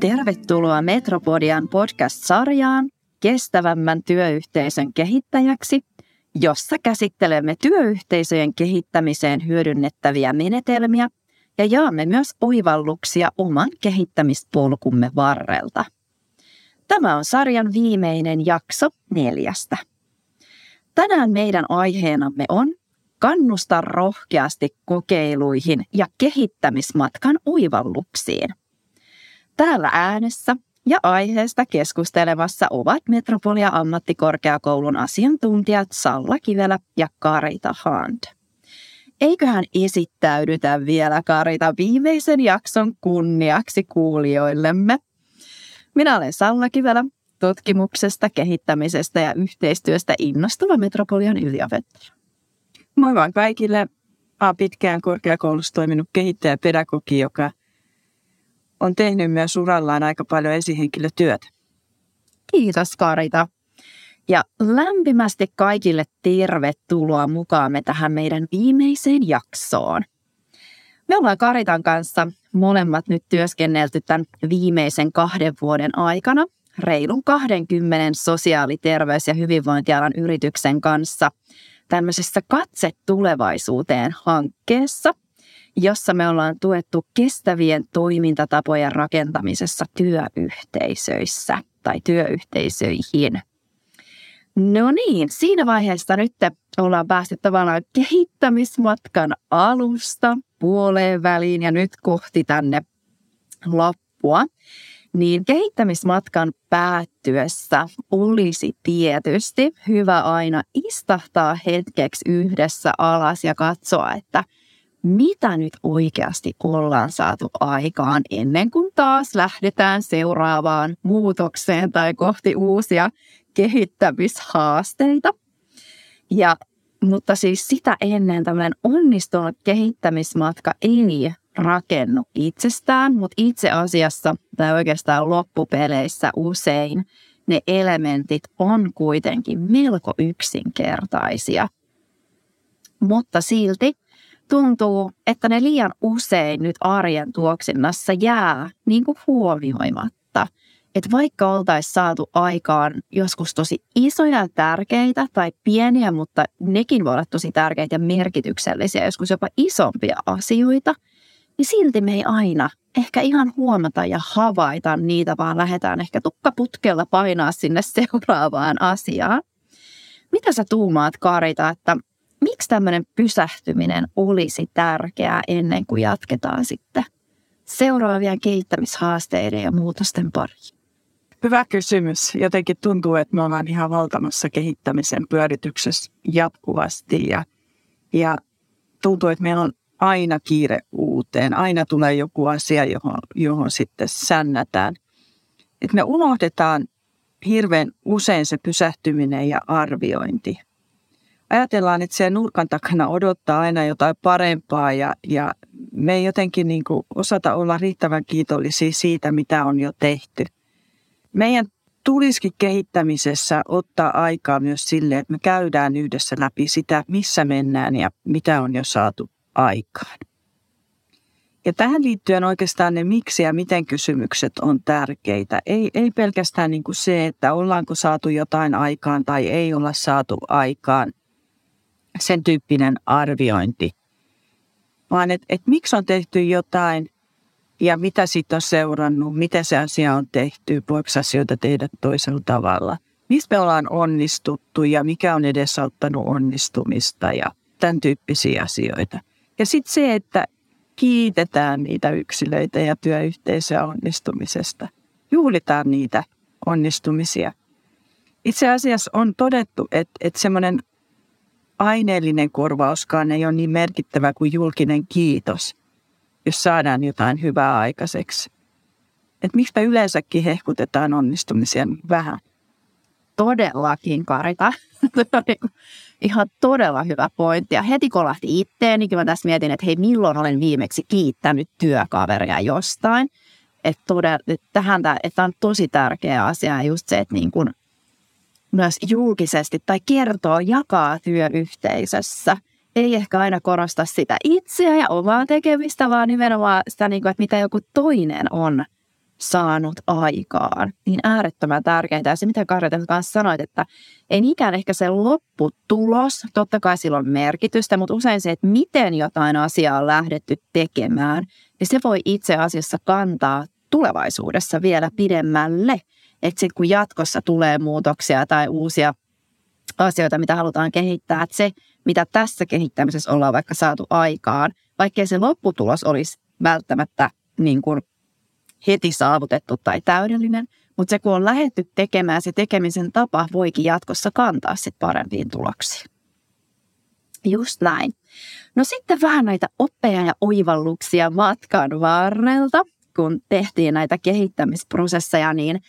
Tervetuloa Metropodian podcast-sarjaan kestävämmän työyhteisön kehittäjäksi, jossa käsittelemme työyhteisöjen kehittämiseen hyödynnettäviä menetelmiä ja jaamme myös oivalluksia oman kehittämispolkumme varrelta. Tämä on sarjan viimeinen jakso neljästä. Tänään meidän aiheenamme on kannusta rohkeasti kokeiluihin ja kehittämismatkan oivalluksiin. Täällä äänessä ja aiheesta keskustelemassa ovat Metropolia ammattikorkeakoulun asiantuntijat Salla Kivelä ja Karita Hand. Eiköhän esittäydytä vielä Karita viimeisen jakson kunniaksi kuulijoillemme. Minä olen Salla Kivelä, tutkimuksesta, kehittämisestä ja yhteistyöstä innostuva Metropolian yliopettaja. Moi vaan kaikille. Olen pitkään korkeakoulussa toiminut kehittäjäpedagogi, joka on tehnyt myös urallaan aika paljon esihenkilötyötä. Kiitos Karita. Ja lämpimästi kaikille tervetuloa mukaamme tähän meidän viimeiseen jaksoon. Me ollaan Karitan kanssa molemmat nyt työskennelty tämän viimeisen kahden vuoden aikana reilun 20 sosiaali-, terveys- ja hyvinvointialan yrityksen kanssa tämmöisessä Katse tulevaisuuteen hankkeessa, jossa me ollaan tuettu kestävien toimintatapojen rakentamisessa työyhteisöissä tai työyhteisöihin. No niin, siinä vaiheessa nyt ollaan päästy tavallaan kehittämismatkan alusta puoleen väliin ja nyt kohti tänne loppua. Niin kehittämismatkan päättyessä olisi tietysti hyvä aina istahtaa hetkeksi yhdessä alas ja katsoa, että mitä nyt oikeasti ollaan saatu aikaan ennen kuin taas lähdetään seuraavaan muutokseen tai kohti uusia kehittämishaasteita. Ja, mutta siis sitä ennen tämmöinen onnistunut kehittämismatka ei rakennu itsestään, mutta itse asiassa tai oikeastaan loppupeleissä usein ne elementit on kuitenkin melko yksinkertaisia. Mutta silti tuntuu, että ne liian usein nyt arjen tuoksinnassa jää niin kuin huomioimatta. Että vaikka oltaisiin saatu aikaan joskus tosi isoja tärkeitä tai pieniä, mutta nekin voi olla tosi tärkeitä ja merkityksellisiä, joskus jopa isompia asioita – niin silti me ei aina ehkä ihan huomata ja havaita niitä, vaan lähdetään ehkä tukkaputkella painaa sinne seuraavaan asiaan. Mitä sä tuumaat, Karita, että miksi tämmöinen pysähtyminen olisi tärkeää ennen kuin jatketaan sitten seuraavien kehittämishaasteiden ja muutosten pariin? Hyvä kysymys. Jotenkin tuntuu, että me ollaan ihan valtamassa kehittämisen pyörityksessä jatkuvasti ja, ja tuntuu, että meillä on aina kiire uuteen, aina tulee joku asia, johon, johon sitten sännätään. Et me unohdetaan hirveän usein se pysähtyminen ja arviointi. Ajatellaan, että siellä nurkan takana odottaa aina jotain parempaa ja, ja me ei jotenkin niin kuin osata olla riittävän kiitollisia siitä, mitä on jo tehty. Meidän tulisikin kehittämisessä ottaa aikaa myös sille, että me käydään yhdessä läpi sitä, missä mennään ja mitä on jo saatu aikaan. Ja tähän liittyen oikeastaan ne miksi ja miten kysymykset on tärkeitä. Ei, ei pelkästään niin kuin se, että ollaanko saatu jotain aikaan tai ei olla saatu aikaan, sen tyyppinen arviointi, vaan että et miksi on tehty jotain ja mitä siitä on seurannut, miten se asia on tehty, voiko asioita tehdä toisella tavalla. Mistä me ollaan onnistuttu ja mikä on edesauttanut onnistumista ja tämän tyyppisiä asioita. Ja sitten se, että kiitetään niitä yksilöitä ja työyhteisöä onnistumisesta. Juhlitaan niitä onnistumisia. Itse asiassa on todettu, että, että semmoinen aineellinen korvauskaan ei ole niin merkittävä kuin julkinen kiitos, jos saadaan jotain hyvää aikaiseksi. Että miksi me yleensäkin hehkutetaan onnistumisia vähän? Todellakin, Karita. ihan todella hyvä pointti. Ja heti kolahti itteen, niin mä tässä mietin, että hei, milloin olen viimeksi kiittänyt työkaveria jostain. Että, että tähän että tämä on tosi tärkeä asia just se, että niin kuin myös julkisesti tai kertoo, jakaa työyhteisössä. Ei ehkä aina korosta sitä itseä ja omaa tekemistä, vaan nimenomaan sitä, niin että mitä joku toinen on saanut aikaan, niin äärettömän tärkeintä. Ja se, mitä Karjaten kanssa sanoit, että ei niinkään ehkä se lopputulos, totta kai sillä on merkitystä, mutta usein se, että miten jotain asiaa on lähdetty tekemään, niin se voi itse asiassa kantaa tulevaisuudessa vielä pidemmälle. Että sitten kun jatkossa tulee muutoksia tai uusia asioita, mitä halutaan kehittää, että se, mitä tässä kehittämisessä ollaan vaikka saatu aikaan, vaikkei se lopputulos olisi välttämättä niin kuin heti saavutettu tai täydellinen, mutta se kun on lähetty tekemään, se tekemisen tapa voikin jatkossa kantaa sit parempiin tuloksiin. Just näin. No sitten vähän näitä oppeja ja oivalluksia matkan varrelta, kun tehtiin näitä kehittämisprosesseja, niin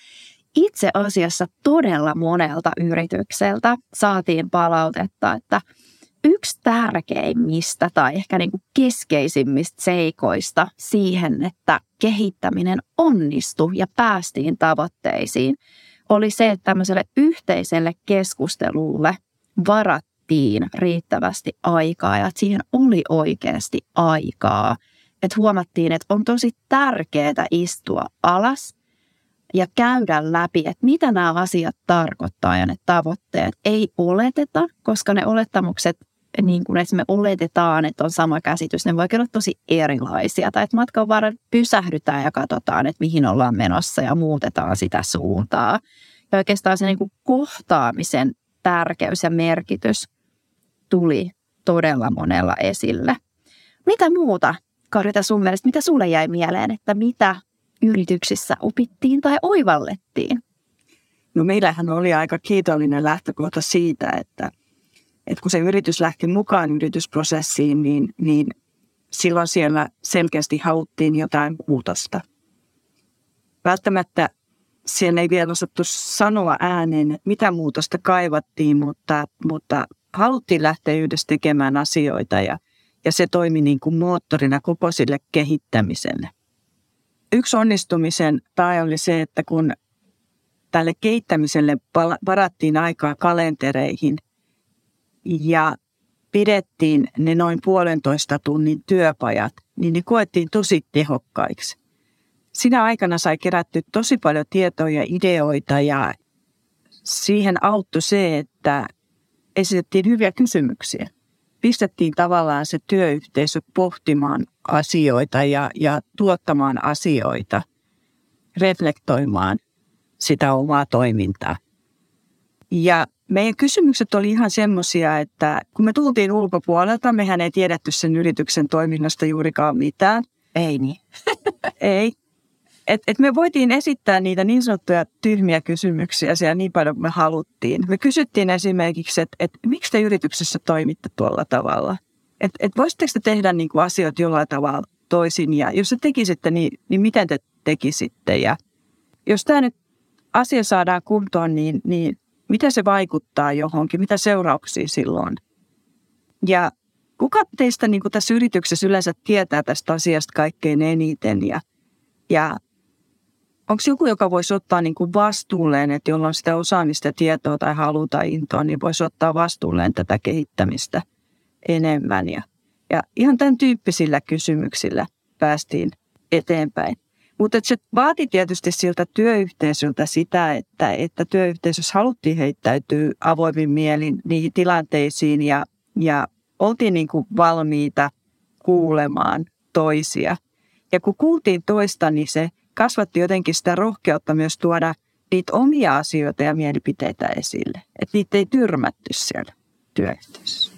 itse asiassa todella monelta yritykseltä saatiin palautetta, että – yksi tärkeimmistä tai ehkä niin kuin keskeisimmistä seikoista siihen, että kehittäminen onnistui ja päästiin tavoitteisiin, oli se, että tämmöiselle yhteiselle keskustelulle varattiin riittävästi aikaa ja että siihen oli oikeasti aikaa. Että huomattiin, että on tosi tärkeää istua alas ja käydä läpi, että mitä nämä asiat tarkoittaa ja ne tavoitteet. Ei oleteta, koska ne olettamukset niin kuin esimerkiksi me oletetaan, että on sama käsitys, ne voi olla tosi erilaisia. Tai että matkan varrella pysähdytään ja katsotaan, että mihin ollaan menossa ja muutetaan sitä suuntaa. Ja oikeastaan se niin kuin kohtaamisen tärkeys ja merkitys tuli todella monella esille. Mitä muuta, Karita, sun mielestä, mitä sulle jäi mieleen, että mitä yrityksissä opittiin tai oivallettiin? No meillähän oli aika kiitollinen lähtökohta siitä, että että kun se yritys lähti mukaan yritysprosessiin, niin, niin silloin siellä selkeästi haluttiin jotain muutosta. Välttämättä siellä ei vielä osattu sanoa ääneen, mitä muutosta kaivattiin, mutta, mutta haluttiin lähteä yhdessä tekemään asioita ja, ja se toimi niin kuin moottorina koko sille kehittämiselle. Yksi onnistumisen tai oli se, että kun tälle kehittämiselle varattiin aikaa kalentereihin – ja pidettiin ne noin puolentoista tunnin työpajat, niin ne koettiin tosi tehokkaiksi. Sinä aikana sai kerätty tosi paljon tietoja ja ideoita ja siihen auttoi se, että esitettiin hyviä kysymyksiä. Pistettiin tavallaan se työyhteisö pohtimaan asioita ja, ja tuottamaan asioita, reflektoimaan sitä omaa toimintaa. Ja meidän kysymykset oli ihan semmoisia, että kun me tultiin ulkopuolelta, mehän ei tiedetty sen yrityksen toiminnasta juurikaan mitään. Ei niin. ei. Et, et me voitiin esittää niitä niin sanottuja tyhmiä kysymyksiä siellä niin paljon kuin me haluttiin. Me kysyttiin esimerkiksi, että et, miksi te yrityksessä toimitte tuolla tavalla? Että et voisitteko te tehdä niin kuin asioita jollain tavalla toisin ja jos te tekisitte, niin, niin miten te tekisitte? Ja jos tämä nyt asia saadaan kuntoon, niin, niin mitä se vaikuttaa johonkin, mitä seurauksia silloin. Ja kuka teistä niin kuin tässä yrityksessä yleensä tietää tästä asiasta kaikkein eniten ja, ja onko joku, joka voisi ottaa niin kuin vastuulleen, että jolla on sitä osaamista, tietoa tai halua tai intoa, niin voisi ottaa vastuulleen tätä kehittämistä enemmän. Ja, ja ihan tämän tyyppisillä kysymyksillä päästiin eteenpäin. Mutta se vaati tietysti siltä työyhteisöltä sitä, että, että työyhteisössä haluttiin heittäytyä avoimin mielin niihin tilanteisiin ja, ja oltiin niin kuin valmiita kuulemaan toisia. Ja kun kuultiin toista, niin se kasvatti jotenkin sitä rohkeutta myös tuoda niitä omia asioita ja mielipiteitä esille. Että niitä ei tyrmätty siellä työyhteisössä.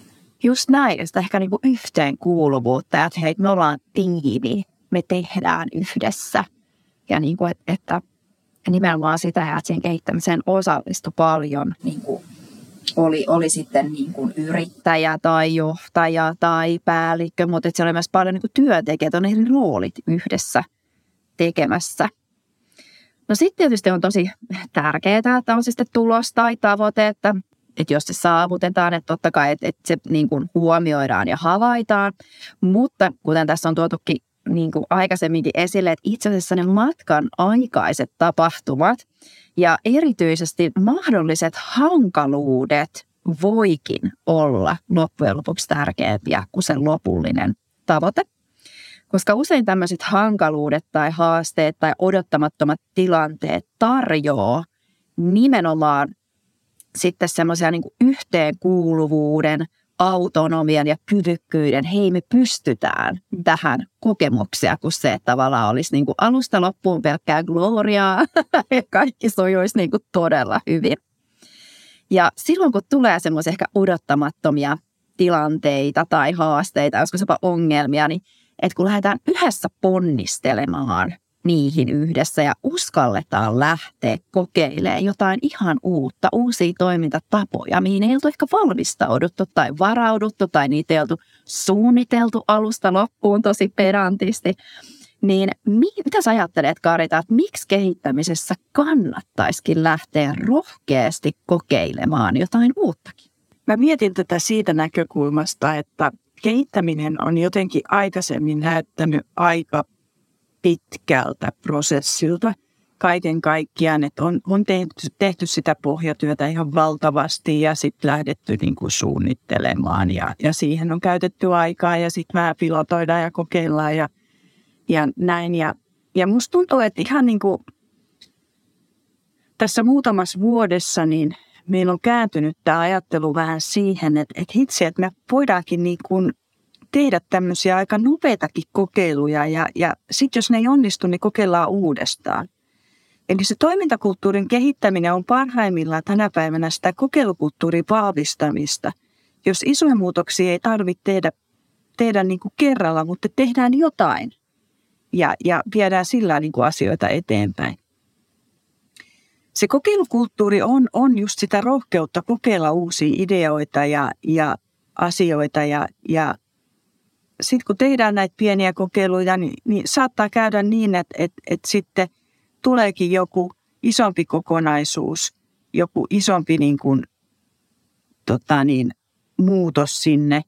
Just näin, sitä ehkä niinku yhteenkuuluvuutta, että hei, me ollaan tiimi, me tehdään yhdessä. Ja niin kuin, että nimenomaan sitä, että siihen kehittämiseen osallistui paljon niin oli, oli sitten niin kuin yrittäjä tai johtaja tai päällikkö, mutta siellä oli myös paljon niin työntekijät, on eri roolit yhdessä tekemässä. No sitten tietysti on tosi tärkeää, että on sitten tulos tai tavoite, että, että jos se saavutetaan, että totta kai että, että se niin kuin huomioidaan ja havaitaan, mutta kuten tässä on tuotukin niin kuin aikaisemminkin esille, että itse asiassa ne matkan aikaiset tapahtumat ja erityisesti mahdolliset hankaluudet voikin olla loppujen lopuksi tärkeämpiä kuin se lopullinen tavoite. Koska usein tämmöiset hankaluudet tai haasteet tai odottamattomat tilanteet tarjoaa nimenomaan sitten semmoisia niin yhteenkuuluvuuden, autonomian ja kyvykkyyden, hei me pystytään tähän kokemuksia, kun se että tavallaan olisi niin kuin alusta loppuun pelkkää gloriaa ja kaikki sojuisi niin kuin todella hyvin. Ja silloin kun tulee semmoisia ehkä odottamattomia tilanteita tai haasteita, joskus jopa ongelmia, niin että kun lähdetään yhdessä ponnistelemaan niihin yhdessä ja uskalletaan lähteä kokeilemaan jotain ihan uutta, uusia toimintatapoja, mihin ei oltu ehkä valmistauduttu tai varauduttu tai niitä ei oltu suunniteltu alusta loppuun tosi pedantisti, niin mitä sä ajattelet, Karita, että miksi kehittämisessä kannattaisikin lähteä rohkeasti kokeilemaan jotain uuttakin? Mä mietin tätä siitä näkökulmasta, että kehittäminen on jotenkin aikaisemmin näyttänyt aika pitkältä prosessilta kaiken kaikkiaan, että on, on tehty, tehty sitä pohjatyötä ihan valtavasti ja sitten lähdetty niin kuin suunnittelemaan ja, ja siihen on käytetty aikaa ja sitten vähän pilotoidaan ja kokeillaan ja, ja näin. Ja, ja musta tuntuu, että ihan niin kuin tässä muutamassa vuodessa niin meillä on kääntynyt tämä ajattelu vähän siihen, että, että hitsi, että me voidaankin niin kuin tehdä tämmöisiä aika nopeitakin kokeiluja ja, ja sitten jos ne ei onnistu, niin kokeillaan uudestaan. Eli se toimintakulttuurin kehittäminen on parhaimmillaan tänä päivänä sitä kokeilukulttuurin vahvistamista. Jos isoja muutoksia ei tarvitse tehdä, tehdä niin kuin kerralla, mutta tehdään jotain ja, ja viedään sillä niin kuin asioita eteenpäin. Se kokeilukulttuuri on, on just sitä rohkeutta kokeilla uusia ideoita ja, ja asioita ja, ja sitten kun tehdään näitä pieniä kokeiluja, niin, niin saattaa käydä niin, että, että, että sitten tuleekin joku isompi kokonaisuus, joku isompi niin kuin, tota niin, muutos sinne,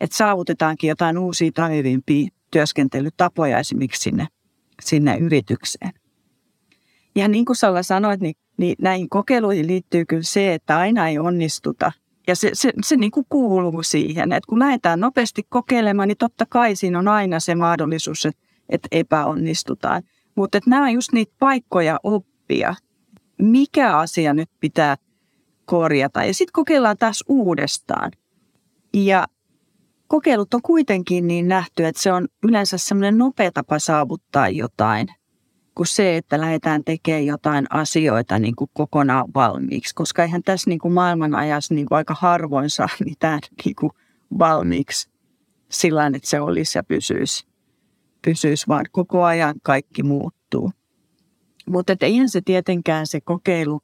että saavutetaankin jotain uusia toimivimpia työskentelytapoja esimerkiksi sinne, sinne yritykseen. Ja niin kuin Salla sanoit, niin, niin näihin kokeiluihin liittyy kyllä se, että aina ei onnistuta – ja se, se, se niin kuin kuuluu siihen, että kun lähdetään nopeasti kokeilemaan, niin totta kai siinä on aina se mahdollisuus, että, että epäonnistutaan. Mutta nämä on just niitä paikkoja oppia, mikä asia nyt pitää korjata. Ja sitten kokeillaan taas uudestaan. Ja kokeilut on kuitenkin niin nähty, että se on yleensä semmoinen nopea tapa saavuttaa jotain – kuin se, että lähdetään tekemään jotain asioita niin kuin kokonaan valmiiksi. Koska eihän tässä niin kuin maailman ajassa niin kuin aika harvoin saa mitään niin kuin valmiiksi sillä että se olisi ja pysyisi, pysyisi, vaan koko ajan kaikki muuttuu. Mutta eihän se tietenkään se kokeilu,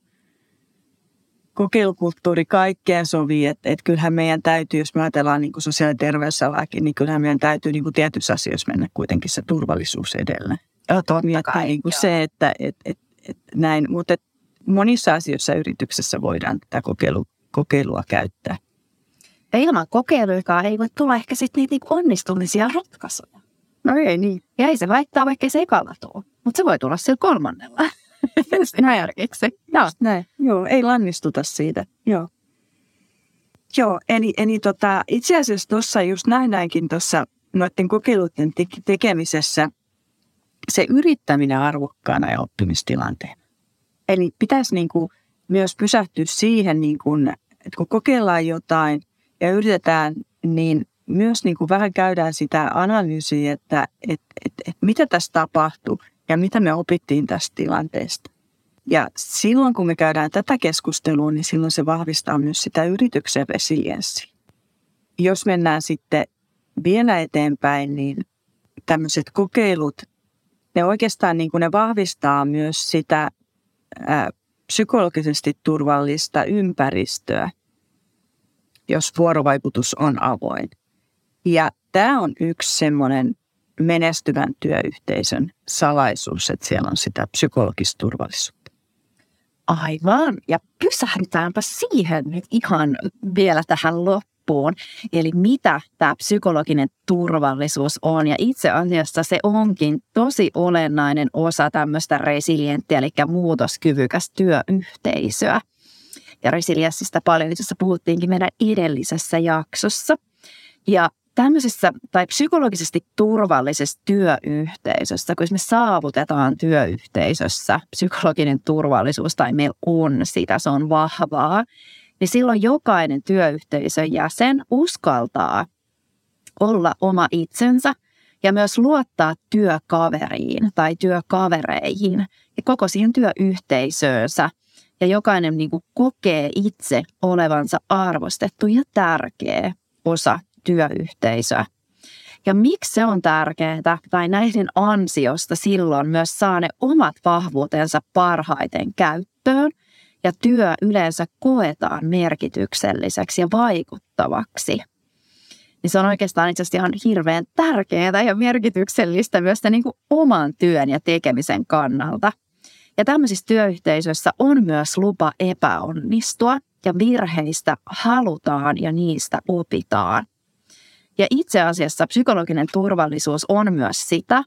kokeilukulttuuri kaikkeen sovi, että et kyllähän meidän täytyy, jos me ajatellaan niin kuin sosiaali- ja terveysalaakin, niin kyllähän meidän täytyy niin kuin tietyissä asioissa mennä kuitenkin se turvallisuus edelle. Totta kai. Niin kuin se, että et, et, et näin, mutta et monissa asioissa yrityksessä voidaan tätä kokeilu, kokeilua käyttää. Ja ilman kokeiluikaan ei voi tulla ehkä sitten niitä niinku onnistumisia ratkaisuja. No ei niin. Ja ei se väittää, vaikka se ekalla tuo. Mutta se voi tulla sillä kolmannella. Näin järkeksi. Joo. Näin. Joo, ei lannistuta siitä. Joo. Joo, eli, eli tota, itse asiassa tuossa just näin näinkin tuossa noiden kokeiluiden tekemisessä – se yrittäminen arvokkaana ja oppimistilanteena. Eli pitäisi niin kuin myös pysähtyä siihen, niin kuin, että kun kokeillaan jotain ja yritetään, niin myös niin kuin vähän käydään sitä analyysiä, että että että, että mitä tässä tapahtuu ja mitä me opittiin tästä tilanteesta. Ja silloin kun me käydään tätä keskustelua, niin silloin se vahvistaa myös sitä yrityksen resilienssiä. Jos mennään sitten vielä eteenpäin, niin tämmöiset kokeilut ne oikeastaan niin kuin ne vahvistaa myös sitä ää, psykologisesti turvallista ympäristöä, jos vuorovaikutus on avoin. Ja tämä on yksi semmoinen menestyvän työyhteisön salaisuus, että siellä on sitä psykologista turvallisuutta. Aivan. Ja pysähdytäänpä siihen nyt ihan vielä tähän loppuun loppuun. Eli mitä tämä psykologinen turvallisuus on. Ja itse asiassa se onkin tosi olennainen osa tämmöistä resilienttiä, eli muutoskyvykäs työyhteisöä. Ja resilienssistä paljon itse asiassa puhuttiinkin meidän edellisessä jaksossa. Ja tämmöisessä tai psykologisesti turvallisessa työyhteisössä, kun me saavutetaan työyhteisössä psykologinen turvallisuus tai meillä on sitä, se on vahvaa, niin silloin jokainen työyhteisön jäsen uskaltaa olla oma itsensä ja myös luottaa työkaveriin tai työkavereihin ja koko siihen työyhteisöönsä. Ja jokainen niin kuin kokee itse olevansa arvostettu ja tärkeä osa työyhteisöä. Ja miksi se on tärkeää, tai näiden ansiosta silloin myös saa ne omat vahvuutensa parhaiten käyttöön, ja työ yleensä koetaan merkitykselliseksi ja vaikuttavaksi. Niin se on oikeastaan itse asiassa ihan hirveän tärkeää ja merkityksellistä myös niin kuin oman työn ja tekemisen kannalta. Ja tämmöisissä työyhteisöissä on myös lupa epäonnistua ja virheistä halutaan ja niistä opitaan. Ja itse asiassa psykologinen turvallisuus on myös sitä,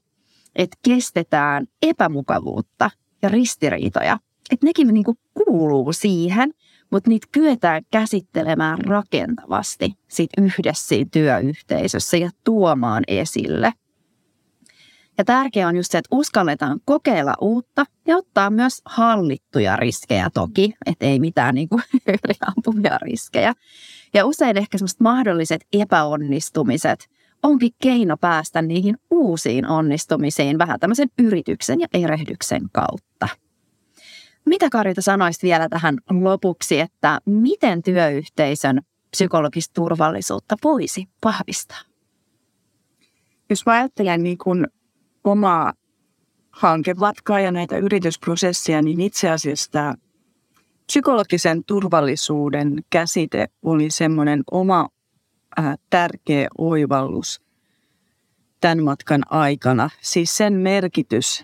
että kestetään epämukavuutta ja ristiriitoja. Että nekin niin kuin kuuluu siihen, mutta niitä kyetään käsittelemään rakentavasti sit yhdessä siinä työyhteisössä ja tuomaan esille. Ja tärkeää on just se, että uskalletaan kokeilla uutta ja ottaa myös hallittuja riskejä toki, että ei mitään niin yliampuvia riskejä. Ja usein ehkä semmoiset mahdolliset epäonnistumiset onkin keino päästä niihin uusiin onnistumisiin vähän tämmöisen yrityksen ja erehdyksen kautta. Mitä Karita sanoisit vielä tähän lopuksi, että miten työyhteisön psykologista turvallisuutta voisi vahvistaa? Jos mä ajattelen niin kuin omaa hankevatkaa ja näitä yritysprosesseja, niin itse asiassa tämä psykologisen turvallisuuden käsite oli semmoinen oma äh, tärkeä oivallus tämän matkan aikana. Siis sen merkitys,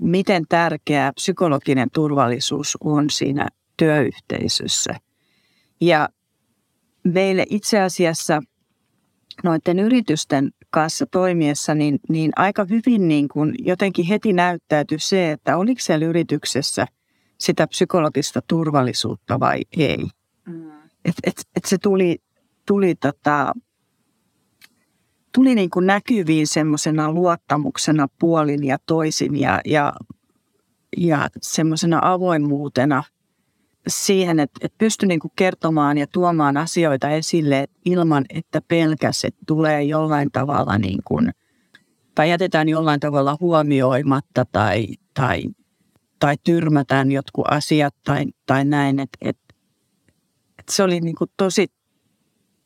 miten tärkeä psykologinen turvallisuus on siinä työyhteisössä. Ja meille itse asiassa noiden yritysten kanssa toimiessa, niin, niin aika hyvin niin kuin jotenkin heti näyttäytyi se, että oliko siellä yrityksessä – sitä psykologista turvallisuutta vai ei. Mm. Et, et, et se tuli, tuli, tota, tuli niin kuin näkyviin semmoisena luottamuksena puolin ja toisin ja, ja, ja semmoisena avoimuutena siihen, että, että pystyi niin kuin kertomaan ja tuomaan asioita esille ilman, että pelkäs, että tulee jollain tavalla niin kuin, tai jätetään jollain tavalla huomioimatta tai, tai tai tyrmätään jotkut asiat tai, tai näin. Et, et, et se oli niin kuin tosi,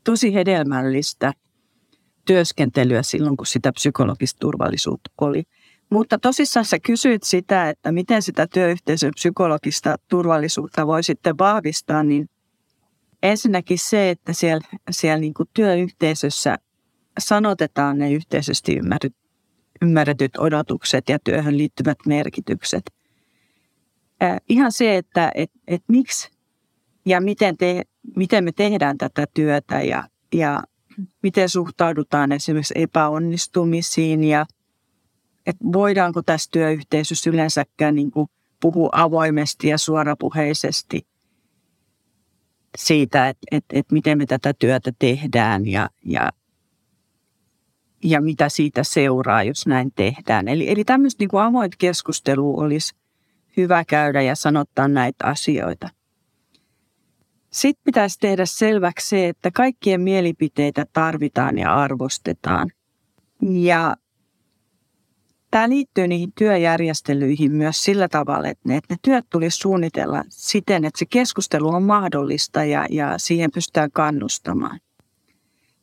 tosi hedelmällistä työskentelyä silloin, kun sitä psykologista turvallisuutta oli. Mutta tosissaan sä kysyit sitä, että miten sitä työyhteisön psykologista turvallisuutta voi sitten vahvistaa, niin ensinnäkin se, että siellä, siellä niin kuin työyhteisössä sanotetaan ne yhteisesti ymmärretyt, ymmärretyt odotukset ja työhön liittyvät merkitykset – äh, ihan se, että et, et miksi ja miten, te, miten me tehdään tätä työtä ja, ja miten suhtaudutaan esimerkiksi epäonnistumisiin ja että voidaanko tässä työyhteisössä yleensäkään niin kuin puhua avoimesti ja suorapuheisesti siitä, että, että, että miten me tätä työtä tehdään ja, ja, ja mitä siitä seuraa, jos näin tehdään. Eli, eli tämmöistä niin avointa keskustelua olisi hyvä käydä ja sanottaa näitä asioita. Sitten pitäisi tehdä selväksi se, että kaikkien mielipiteitä tarvitaan ja arvostetaan. Ja tämä liittyy niihin työjärjestelyihin myös sillä tavalla, että ne, että ne työt tulisi suunnitella siten, että se keskustelu on mahdollista ja, ja siihen pystytään kannustamaan.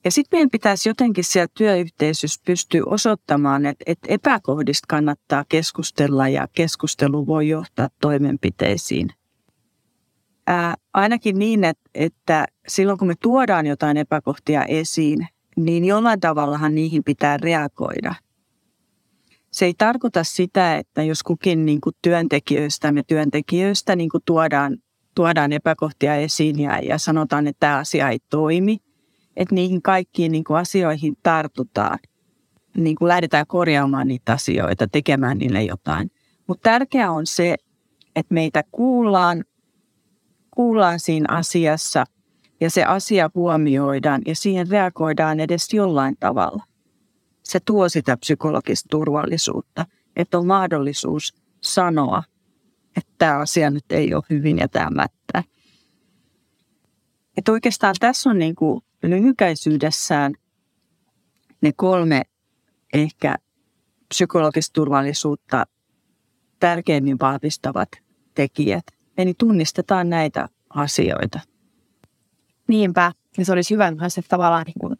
Ja sitten meidän pitäisi jotenkin siellä työyhteisössä pystyä osoittamaan, että, että epäkohdista kannattaa keskustella ja keskustelu voi johtaa toimenpiteisiin. Ää, ainakin niin, että, että silloin kun me tuodaan jotain epäkohtia esiin, niin jollain tavallahan niihin pitää reagoida. Se ei tarkoita sitä, että jos kukin niin kuin työntekijöistä me työntekijöistä niin kuin tuodaan, tuodaan epäkohtia esiin ja, ja sanotaan, että tämä asia ei toimi – että niihin kaikkiin niin kuin asioihin tartutaan. Niin kuin lähdetään korjaamaan niitä asioita, tekemään niille jotain. Mutta tärkeää on se, että meitä kuullaan, kuullaan siinä asiassa, ja se asia huomioidaan ja siihen reagoidaan edes jollain tavalla. Se tuo sitä psykologista turvallisuutta, että on mahdollisuus sanoa, että tämä asia nyt ei ole hyvin ja tämä mättää. Että oikeastaan tässä on niin kuin lyhykäisyydessään ne kolme ehkä psykologista turvallisuutta tärkeimmin vahvistavat tekijät. Eli tunnistetaan näitä asioita. Niinpä. Ja se olisi hyvä myös, että tavallaan niin kuin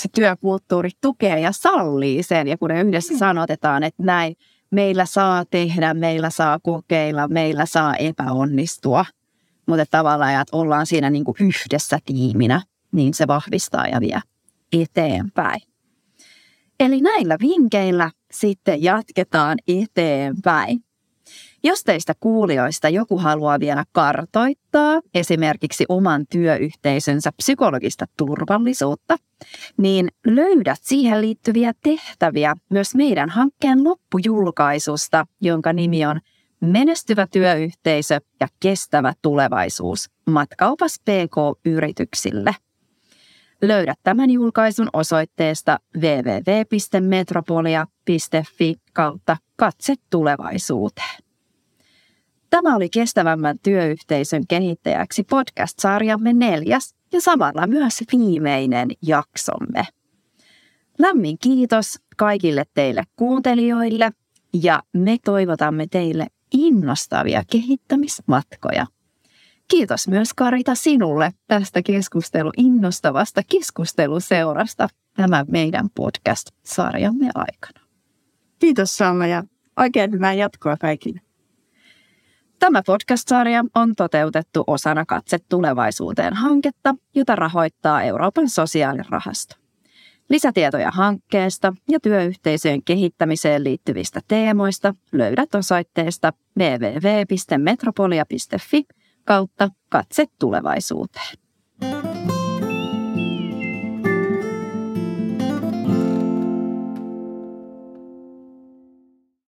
se työkulttuuri tukee ja sallii sen. Ja kun yhdessä mm. sanotetaan, että näin meillä saa tehdä, meillä saa kokeilla, meillä saa epäonnistua. Mutta tavallaan, että ollaan siinä niin kuin yhdessä tiiminä, niin se vahvistaa ja vie eteenpäin. Eli näillä vinkkeillä sitten jatketaan eteenpäin. Jos teistä kuulijoista joku haluaa vielä kartoittaa esimerkiksi oman työyhteisönsä psykologista turvallisuutta, niin löydät siihen liittyviä tehtäviä myös meidän hankkeen loppujulkaisusta, jonka nimi on Menestyvä työyhteisö ja kestävä tulevaisuus matkaupas PK-yrityksille. Löydät tämän julkaisun osoitteesta www.metropolia.fi kautta katse tulevaisuuteen. Tämä oli kestävämmän työyhteisön kehittäjäksi podcast-sarjamme neljäs ja samalla myös viimeinen jaksomme. Lämmin kiitos kaikille teille kuuntelijoille ja me toivotamme teille innostavia kehittämismatkoja. Kiitos myös Karita sinulle tästä keskustelu innostavasta keskusteluseurasta tämän meidän podcast-sarjamme aikana. Kiitos Sanna ja oikein hyvää jatkoa kaikille. Tämä podcast-sarja on toteutettu osana Katse tulevaisuuteen hanketta, jota rahoittaa Euroopan sosiaalirahasto. Lisätietoja hankkeesta ja työyhteisöjen kehittämiseen liittyvistä teemoista löydät osoitteesta www.metropolia.fi kautta Katse tulevaisuuteen.